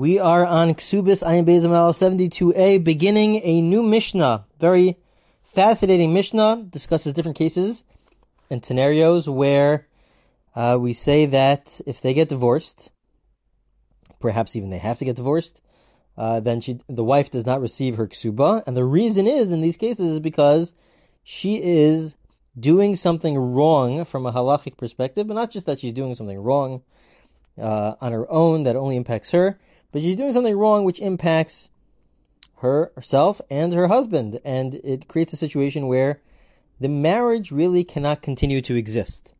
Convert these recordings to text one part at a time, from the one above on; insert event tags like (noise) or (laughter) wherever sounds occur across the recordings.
We are on Kesubos Ayin Bezamal 72a, beginning a new Mishnah. Very fascinating Mishnah, discusses different cases and scenarios where uh, we say that if they get divorced, perhaps even they have to get divorced, uh, then she, the wife does not receive her ksuba. And the reason is, in these cases, is because she is doing something wrong from a halachic perspective, but not just that she's doing something wrong uh, on her own that only impacts her, but she's doing something wrong which impacts her, herself and her husband, and it creates a situation where the marriage really cannot continue to exist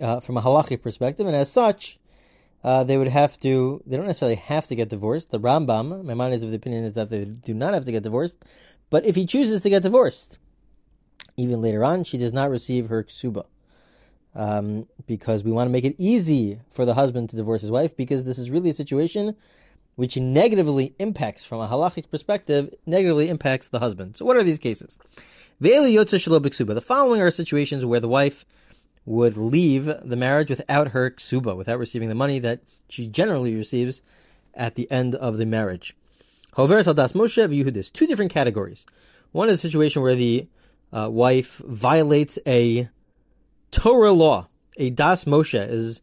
uh, from a halachic perspective, and as such, uh, they would have to. They don't necessarily have to get divorced. The Rambam, my mind is of the opinion is that they do not have to get divorced, but if he chooses to get divorced, even later on, she does not receive her ksuba. Um, because we want to make it easy for the husband to divorce his wife, because this is really a situation which negatively impacts, from a halachic perspective, negatively impacts the husband. So, what are these cases? The following are situations where the wife would leave the marriage without her ksuba, without receiving the money that she generally receives at the end of the marriage. However, Saldas Moshe this two different categories. One is a situation where the uh, wife violates a Torah law. A Das Moshe is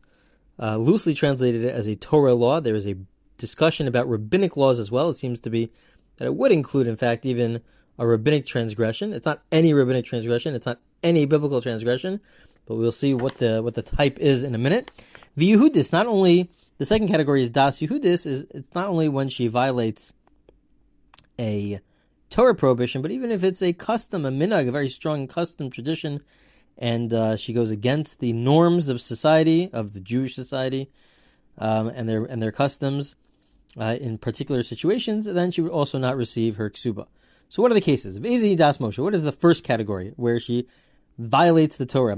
uh, loosely translated as a Torah law. There is a discussion about rabbinic laws as well. It seems to be that it would include, in fact, even a rabbinic transgression. It's not any rabbinic transgression. It's not any biblical transgression, but we'll see what the what the type is in a minute. The Yehudis, not only the second category is Das Yehudis, is it's not only when she violates a Torah prohibition, but even if it's a custom, a minhag, a very strong custom tradition, and uh, she goes against the norms of society, of the Jewish society, um, and their and their customs, uh, in particular situations, then she would also not receive her ksuba. So what are the cases? Vezi das Moshe. What is the first category where she violates the Torah?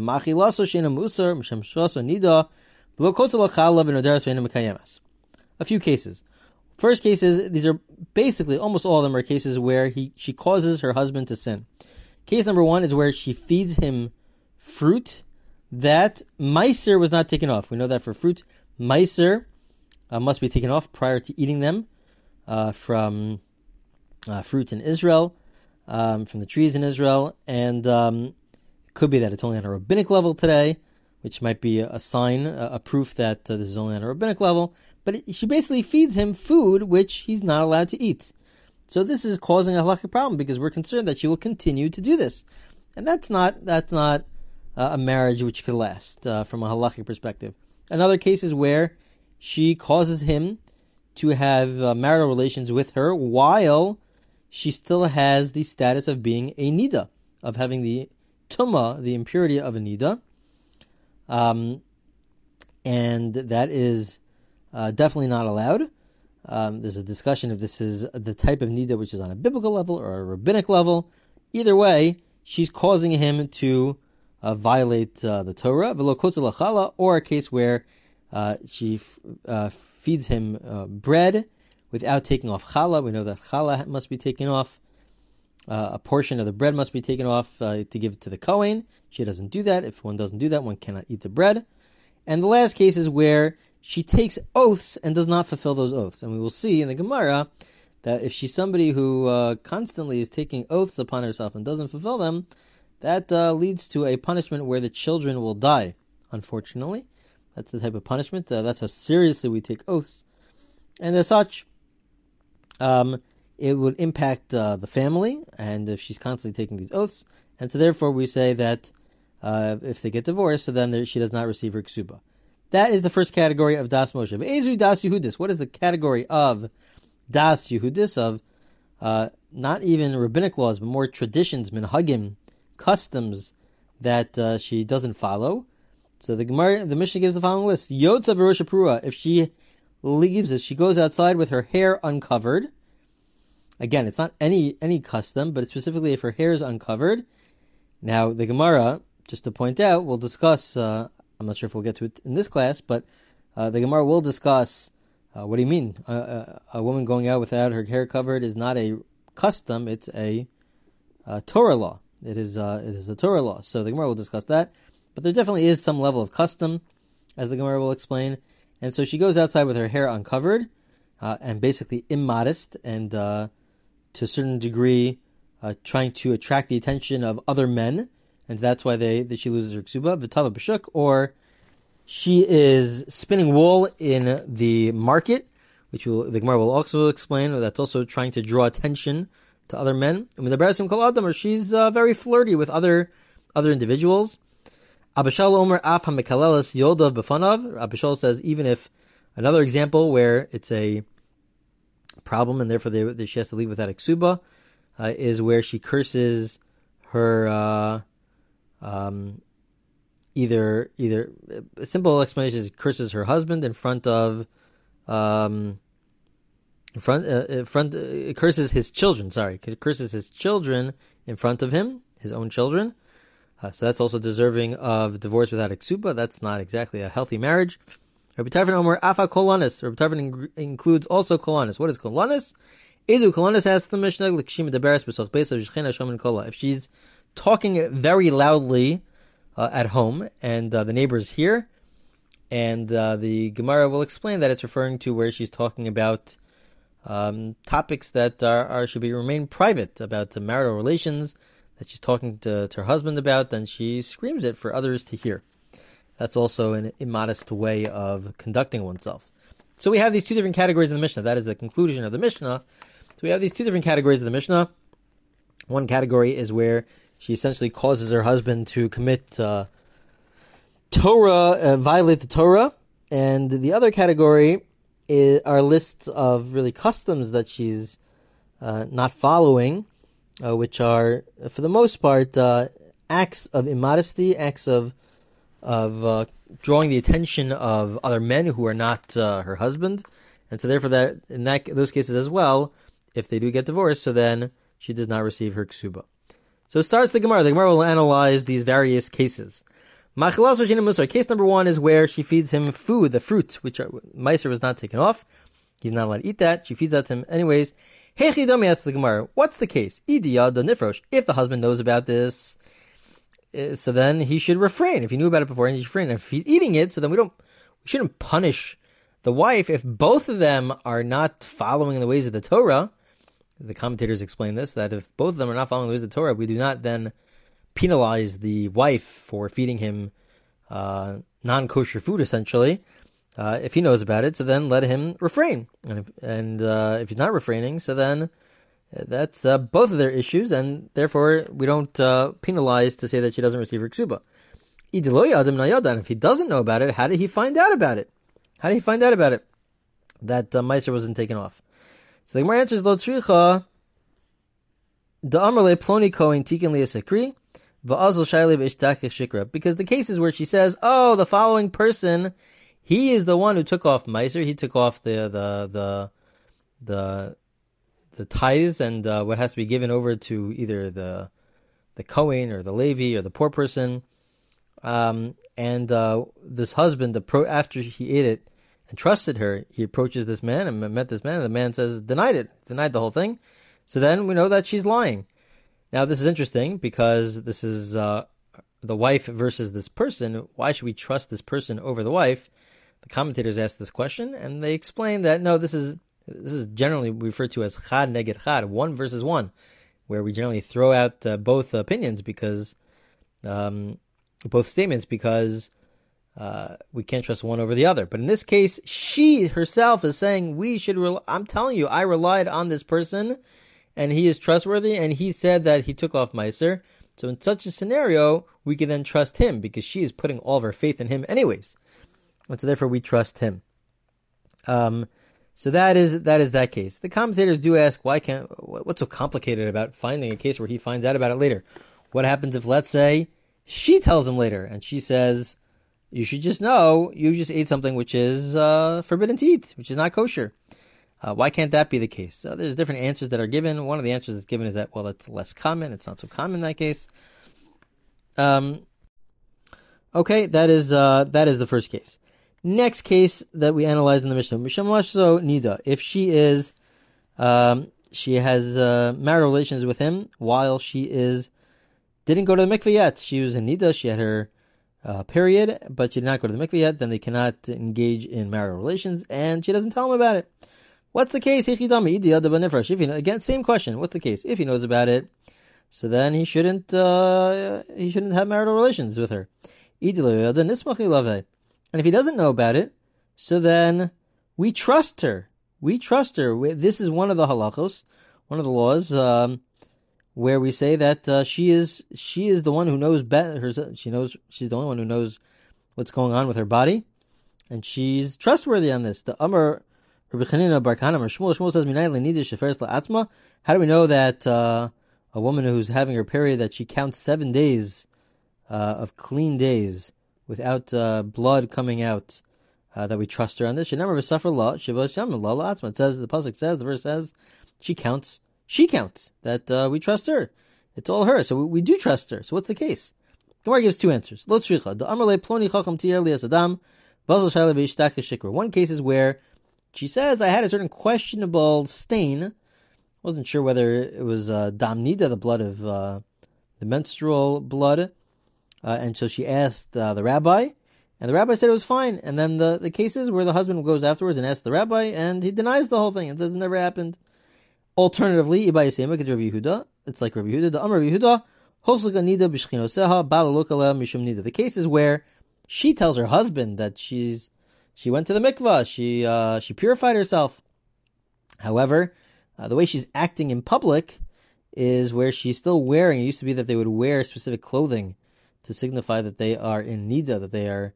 A few cases. First cases, these are basically almost all of them are cases where he she causes her husband to sin. Case number one is where she feeds him fruit that meiser was not taken off. We know that for fruit, meiser uh, must be taken off prior to eating them uh, from uh, fruits in Israel, um, from the trees in Israel, and um, it could be that it's only on a rabbinic level today, which might be a, sign, a, a proof that uh, this is only on a rabbinic level. But it, she basically feeds him food which he's not allowed to eat. So this is causing a halakhic problem because we're concerned that she will continue to do this, and that's not that's not uh, a marriage which could last uh, from a halakhic perspective. Another case is where she causes him to have uh, marital relations with her while she still has the status of being a nida, of having the tuma, the impurity of a nida. Um, and that is uh, definitely not allowed. Um, there's a discussion if this is the type of nida which is on a biblical level or a rabbinic level. Either way, she's causing him to uh, violate uh, the Torah, or a case where uh, she f- uh, feeds him uh, bread without taking off challah. We know that challah must be taken off. Uh, a portion of the bread must be taken off uh, to give it to the Kohen. She doesn't do that. If one doesn't do that, one cannot eat the bread. And the last case is where she takes oaths and does not fulfill those oaths. And we will see in the Gemara that if she's somebody who constantly is taking oaths upon herself and doesn't fulfill them, that leads to a punishment where the children will die. Unfortunately, that's the type of punishment. Uh, that's how seriously we take oaths, and as such, um, it would impact uh, the family, and if she's constantly taking these oaths, and so therefore we say that uh, if they get divorced, so then she does not receive her ksuba. That is the first category of das Moshe. Ezu das Yehudis. What is the category of das Yehudis of uh, not even rabbinic laws, but more traditions, minhagim, customs that uh, she doesn't follow? So the Gemara, the Mishnah gives the following list: Yotza v'rosh If she leaves, if she goes outside with her hair uncovered, again, it's not any any custom, but specifically if her hair is uncovered. Now the Gemara, just to point out, we'll discuss. Uh, I'm not sure if we'll get to it in this class, but uh, the Gemara will discuss. Uh, what do you mean? a woman going out without her hair covered is not a custom; it's a, a Torah law. It is uh, it is a Torah law. So the Gemara will discuss that. But there definitely is some level of custom, as the Gemara will explain. And so she goes outside with her hair uncovered. uh, and basically immodest and uh, to a certain degree uh, trying to attract the attention of other men, and that's why they that she loses her ksuba v'tava b'shuk, or she is spinning wool in the market, which will, the Gemara will also explain. Or that's also trying to draw attention to other men. I mean, the or she's uh, very flirty with other other individuals. Abba Shaul Omer Af HaMekalelis Yodav Befanav. Abba Shaul says even if another example where it's a problem and therefore they, she has to leave without a ksuba uh, is where she curses her uh, um, either either a simple explanation is curses her husband in front of um, in front uh, in front uh, curses his children sorry curses his children in front of him his own children uh, so that's also deserving of divorce without a ksuba. That's not exactly a healthy marriage. Rabbi Tarfon Omer Afa Kolanis. Rabbi Tarfon includes also Kolanis. What is Kolanis? Izu Kolanis asks the Mishnah L'kshim Deberes B'Soch Beis of Shechina Shom Kola. If she's talking very loudly uh, at home and uh, the neighbors hear, and uh, the Gemara will explain that it's referring to where she's talking about um, topics that are, are, should be remain private about marital relations that she's talking to, to her husband about, then she screams it for others to hear. That's also an immodest way of conducting oneself. So we have these two different categories in the Mishnah. That is the conclusion of the Mishnah. So we have these two different categories of the Mishnah. One category is where she essentially causes her husband to commit uh, Torah, uh, violate the Torah, and the other category is, are lists of really customs that she's uh, not following, uh, which are, for the most part, uh, acts of immodesty, acts of of uh, drawing the attention of other men who are not uh, her husband, and so therefore that in that those cases as well, if they do get divorced, so then she does not receive her ksuba. So starts the Gemara. The Gemara will analyze these various cases. Case number one is where she feeds him food, the fruit, which Meiser was not taken off. He's not allowed to eat that. She feeds that to him anyways. Hechidami asks the Gemara, what's the case? Idiyad the nifrosh. If the husband knows about this, eh, so then he should refrain. If he knew about it before, he should refrain. If he's eating it, so then we don't, we shouldn't punish the wife if both of them are not following the ways of the Torah. The commentators explain this that if both of them are not following the ways of the Torah, we do not then penalize the wife for feeding him uh, non kosher food, essentially uh, if he knows about it, so then let him refrain. And if, and uh, if he's not refraining, so then uh, that's uh, both of their issues, and therefore we don't uh, penalize to say that she doesn't receive her ksuba. And if he doesn't know about it, how did he find out about it? How did he find out about it? That uh, Meiser wasn't taken off. So the Gemara answers, Lo tricha da'amrle ploni kohen tikin liyasekri va'azal shikra. Because the cases where she says, oh, the following person he is the one who took off Meiser. He took off the the the the the tithes and uh, what has to be given over to either the the Kohen or the Levi or the poor person. Um, and uh, this husband, the pro, after he ate it and trusted her, he approaches this man and met this man. And the man says, denied it, denied the whole thing. So then we know that she's lying. Now this is interesting because this is uh, the wife versus this person. Why should we trust this person over the wife? The commentators asked this question, and they explained that no, this is this is generally referred to as chad neged chad, one versus one, where we generally throw out uh, both opinions because um, both statements because uh, we can't trust one over the other. But in this case, she herself is saying we should. I'm telling you, I relied on this person, and he is trustworthy, and he said that he took off Meiser. So in such a scenario, we can then trust him because she is putting all of her faith in him, anyways and so therefore we trust him. Um, so that is that is that case. The commentators do ask why can't what's so complicated about finding a case where he finds out about it later? What happens if let's say she tells him later and she says, "You should just know you just ate something which is uh, forbidden to eat, which is not kosher." Uh, why can't that be the case? So there's different answers that are given. One of the answers that's given is that well, it's less common. It's not so common in that case. Um, okay, that is uh, that is the first case. Next case that we analyze in the Mishnah, Mishamashzo Nida. If she is, um, she has uh, marital relations with him while she is didn't go to the mikveh yet. She was in Nida. She had her uh, period, but she did not go to the mikveh yet. Then they cannot engage in marital relations, and she doesn't tell him about it. What's the case? Again, same question. What's the case? If he knows about it, so then he shouldn't uh, he shouldn't have marital relations with her. And if he doesn't know about it, so then we trust her. We trust her. This is one of the halachos, one of the laws, um, where we say that uh, she is she is the one who knows better. She knows she's the only one who knows what's going on with her body, and she's trustworthy on this. The Amr Rabbi Chanina Barkanam or Shmuel Shmuel says Minay Nidish Sheferes. How do we know that uh, a woman who's having her period that she counts seven days uh, of clean days without uh, blood coming out? Uh, that we trust her on this. She never suffer law. It says the pasuk says the verse says she counts. She counts that uh, we trust her. It's all her, so we, we, do trust her. So what's the case? Gemara gives two answers. The adam One case is where she says I had a certain questionable stain. Wasn't sure whether it was uh, damnida, the blood of uh, the menstrual blood, uh, and so she asked uh, the rabbi. And the rabbi said it was fine. And then the, the cases where the husband goes afterwards and asks the rabbi, and he denies the whole thing and says it never happened. Alternatively, Ibai Yehuda. It's like Rav Yehuda. The Rav Yehuda, The case is where she tells her husband that she's she went to the mikvah, she uh, she purified herself. However, uh, the way she's acting in public is where she's still wearing. It used to be that they would wear specific clothing to signify that they are in nida, that they are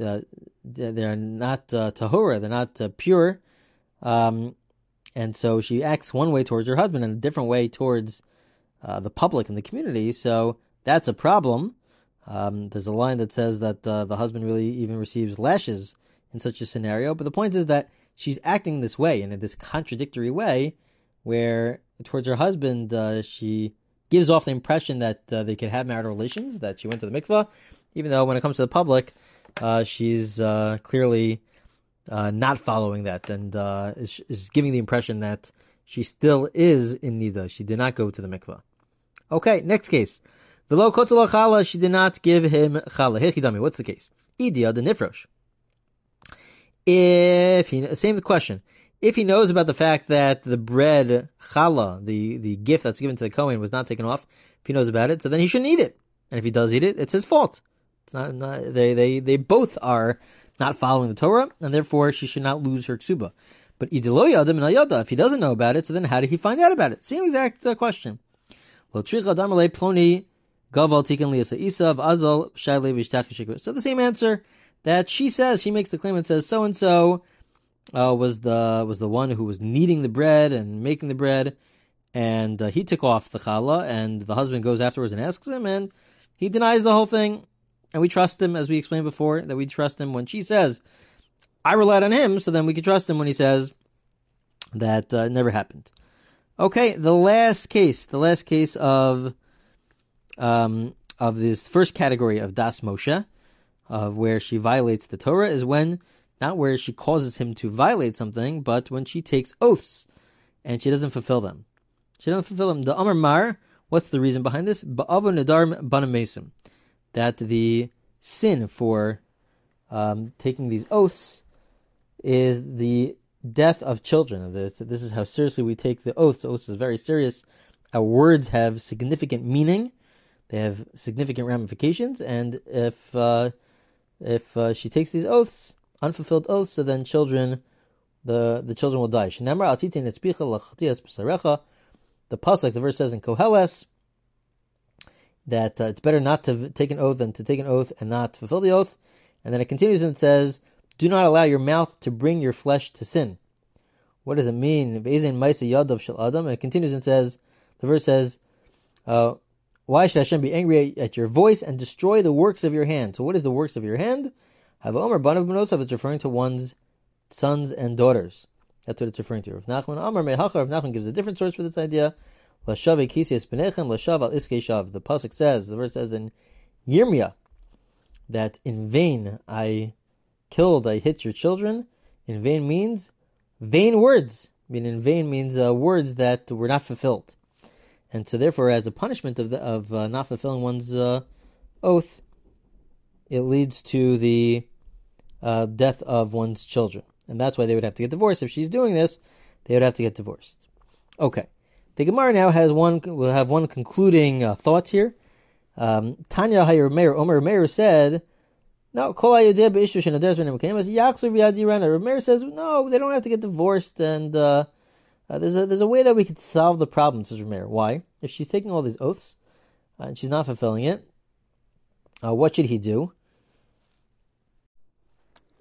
uh, they're not uh, they're not uh, pure, um, and so she acts one way towards her husband and a different way towards uh, the public and the community. So that's a problem. Um, there's a line that says that uh, the husband really even receives lashes in such a scenario. But the point is that she's acting this way and in this contradictory way, where towards her husband uh, she gives off the impression that uh, they could have marital relations, that she went to the mikvah, even though when it comes to the public, uh, she's uh, clearly uh, not following that and uh, is, is, giving the impression that she still is in nida. She did not go to the mikvah. Okay, next case. Velo kotzel chala, she did not give him chala. Hechidami, what's the case? Idia the nifrosh. If he, same question if he knows about the fact that the bread challah, the, the gift that's given to the Kohen, was not taken off, if he knows about it, so then he shouldn't eat it. And if he does eat it, it's his fault. It's not, not they, they, they both are not following the Torah, and therefore she should not lose her ksuba. But if he doesn't know about it, so then how did he find out about it? Same exact uh, question. So the same answer that she says, she makes the claim and says, so and so uh, was the was the one who was kneading the bread and making the bread, and uh, he took off the challah, and the husband goes afterwards and asks him, and he denies the whole thing, and we trust him, as we explained before, that we trust him when she says, "I relied on him," so then we can trust him when he says that uh, never happened. Okay, the last case, the last case of um, of this first category of das Moshe, of where she violates the Torah, is when not where she causes him to violate something, but when she takes oaths and she doesn't fulfill them. She doesn't fulfill them. The Amar Mar, what's the reason behind this? Ba'avu Nadar Banamesim. That the sin for um, taking these oaths is the death of children. This, this is how seriously we take the oaths. Oaths is very serious. Our words have significant meaning. They have significant ramifications, and if uh, if uh, she takes these oaths, unfulfilled oaths, so then children, the, the children will die. The pasuk, the verse says in Koheles, that uh, it's better not to take an oath than to take an oath and not fulfill the oath. And then it continues and says, "Do not allow your mouth to bring your flesh to sin." What does it mean? And it continues and says, the verse says, uh, "Why should Hashem be angry at your voice and destroy the works of your hand?" So, what is the works of your hand? Have Omer Banav Benosav, it's referring to one's sons and daughters. That's what it's referring to. Rav Nachman Amar Mehachar, Rav Nachman gives a different source for this idea. Lashav Ekisias Benechem, Lashav Al Iskei The Pasuk says, the verse says in Yirmiyah, that in vain I killed, I hit your children. In vain means vain words. I mean, in vain means uh, words that were not fulfilled. And so, therefore, as a punishment of, the, of uh, not fulfilling one's uh, oath, it leads to the uh, death of one's children. And that's why they would have to get divorced. If she's doing this, they would have to get divorced. Okay. The Gemara now has one, will have one concluding uh, thought here. Um, Tanya Hayir Meir, Omer Meir said, no, Meir says, no, they don't have to get divorced, and uh, uh, there's a there's a way that we could solve the problem, says Rameir. Why? If she's taking all these oaths uh, and she's not fulfilling it, uh, what should he do?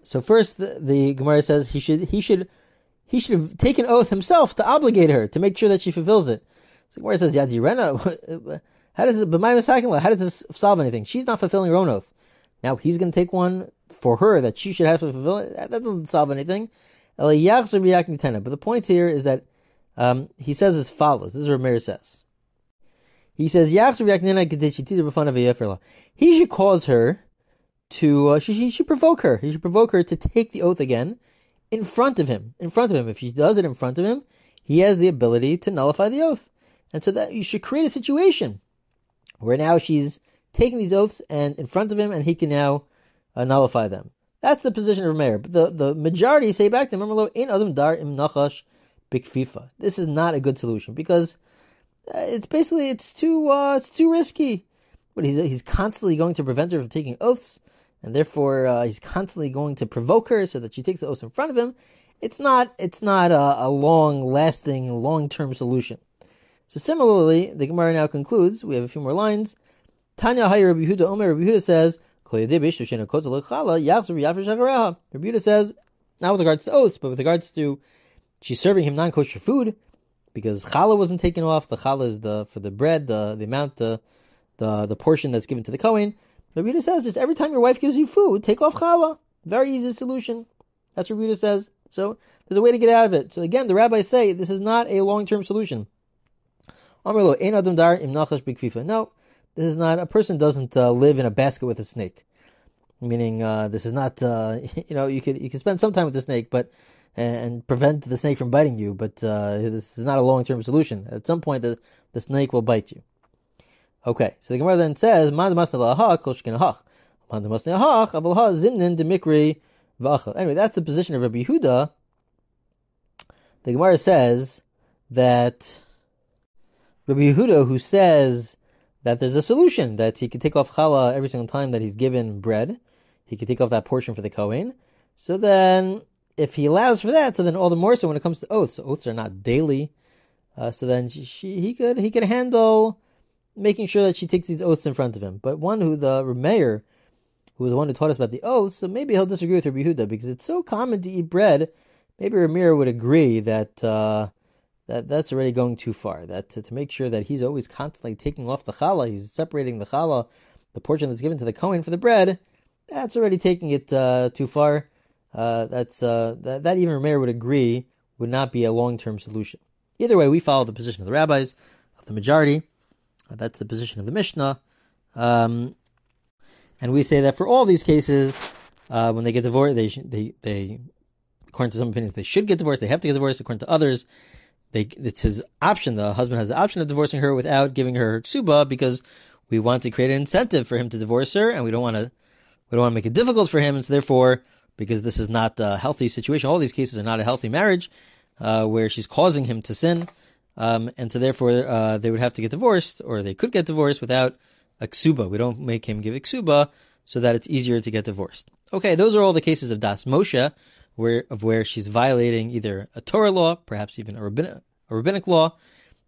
So first, the, the Gemara says he should he should he should have taken oath himself to obligate her to make sure that she fulfills it. So Gemara says, Yadirena, (laughs) how does it? But my how does this solve anything? She's not fulfilling her own oath. Now he's going to take one for her that she should have to fulfill it. That doesn't solve anything. But the point here is that um, he says as follows. This is what Meir says. He says, He should cause her to, uh, she, he should provoke her. He should provoke her to take the oath again in front of him. In front of him. If she does it in front of him, he has the ability to nullify the oath. And so that you should create a situation where now she's taking these oaths and in front of him and he can now uh, nullify them. That's the position of Meir. But the, the majority say back to him, in Adam Dar im Nachash FIFA. This is not a good solution because uh, it's basically it's too uh, it's too risky. But he's he's constantly going to prevent her from taking oaths, and therefore uh, he's constantly going to provoke her so that she takes the oaths in front of him. It's not it's not a, a long lasting long term solution. So similarly, the Gemara now concludes. We have a few more lines. Tanya Hayir Rabbi Yehuda Omer Rabbi Yehuda says. Rabbi Yehuda says, not with regards to oaths, but with regards to she's serving him non-kosher food because challah wasn't taken off. The challah is the for the bread, the the amount, the the the portion that's given to the kohen. Rabbi says just every time your wife gives you food, take off challah. Very easy solution. That's what Rabbi says. So there's a way to get out of it. So again, the rabbis say this is not a long-term solution. No, this is not. A person doesn't uh, live in a basket with a snake. Meaning, uh, this is not. Uh, (laughs) you know, you could you can spend some time with the snake, but and prevent the snake from biting you. But uh, this is not a long term solution. At some point, the, the snake will bite you. Okay, so the Gemara then says, Anyway, that's the position of Rabbi Yehuda. The Gemara says that Rabbi Yehuda, who says that there's a solution, that he can take off challah every single time that he's given bread, he can take off that portion for the Kohen. So then if he allows for that, so then all the more so when it comes to oaths. Oaths are not daily, uh, so then she, she, he could he could handle making sure that she takes these oaths in front of him. But one who the mayor, who was the one who taught us about the oaths, so maybe he'll disagree with Rabbi Yehuda because it's so common to eat bread. Maybe Ramir would agree that uh, that that's already going too far. That to, to, make sure that he's always constantly taking off the challah, he's separating the challah, the portion that's given to the kohen for the bread. That's already taking it uh, too far uh, that's uh, that, that even Rameir would agree would not be a long term solution. Either way, we follow the position of the rabbis, of the majority. That's the position of the Mishnah. Um, and we say that for all these cases, uh, when they get divorced, they, they, they, according to some opinions, they should get divorced. They have to get divorced. According to others, they, it's his option. The husband has the option of divorcing her without giving her ksuba because we want to create an incentive for him to divorce her, and we don't want to, we don't want to make it difficult for him. And so therefore, because this is not a healthy situation. All these cases are not a healthy marriage uh, where she's causing him to sin. Um, and so therefore, uh, they would have to get divorced, or they could get divorced without a ksuba. We don't make him give ksuba so that it's easier to get divorced. Okay, those are all the cases of das Moshe, where of where she's violating either a Torah law, perhaps even a rabbinic, a rabbinic law.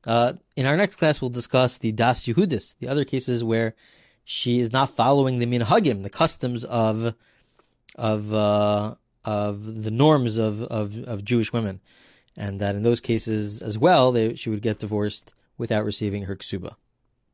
Uh, in our next class, we'll discuss the das Yehudis, the other cases where she is not following the minhagim, the customs of of uh, of the norms of, of, of Jewish women, and that in those cases as well, they, she would get divorced without receiving her ksuba.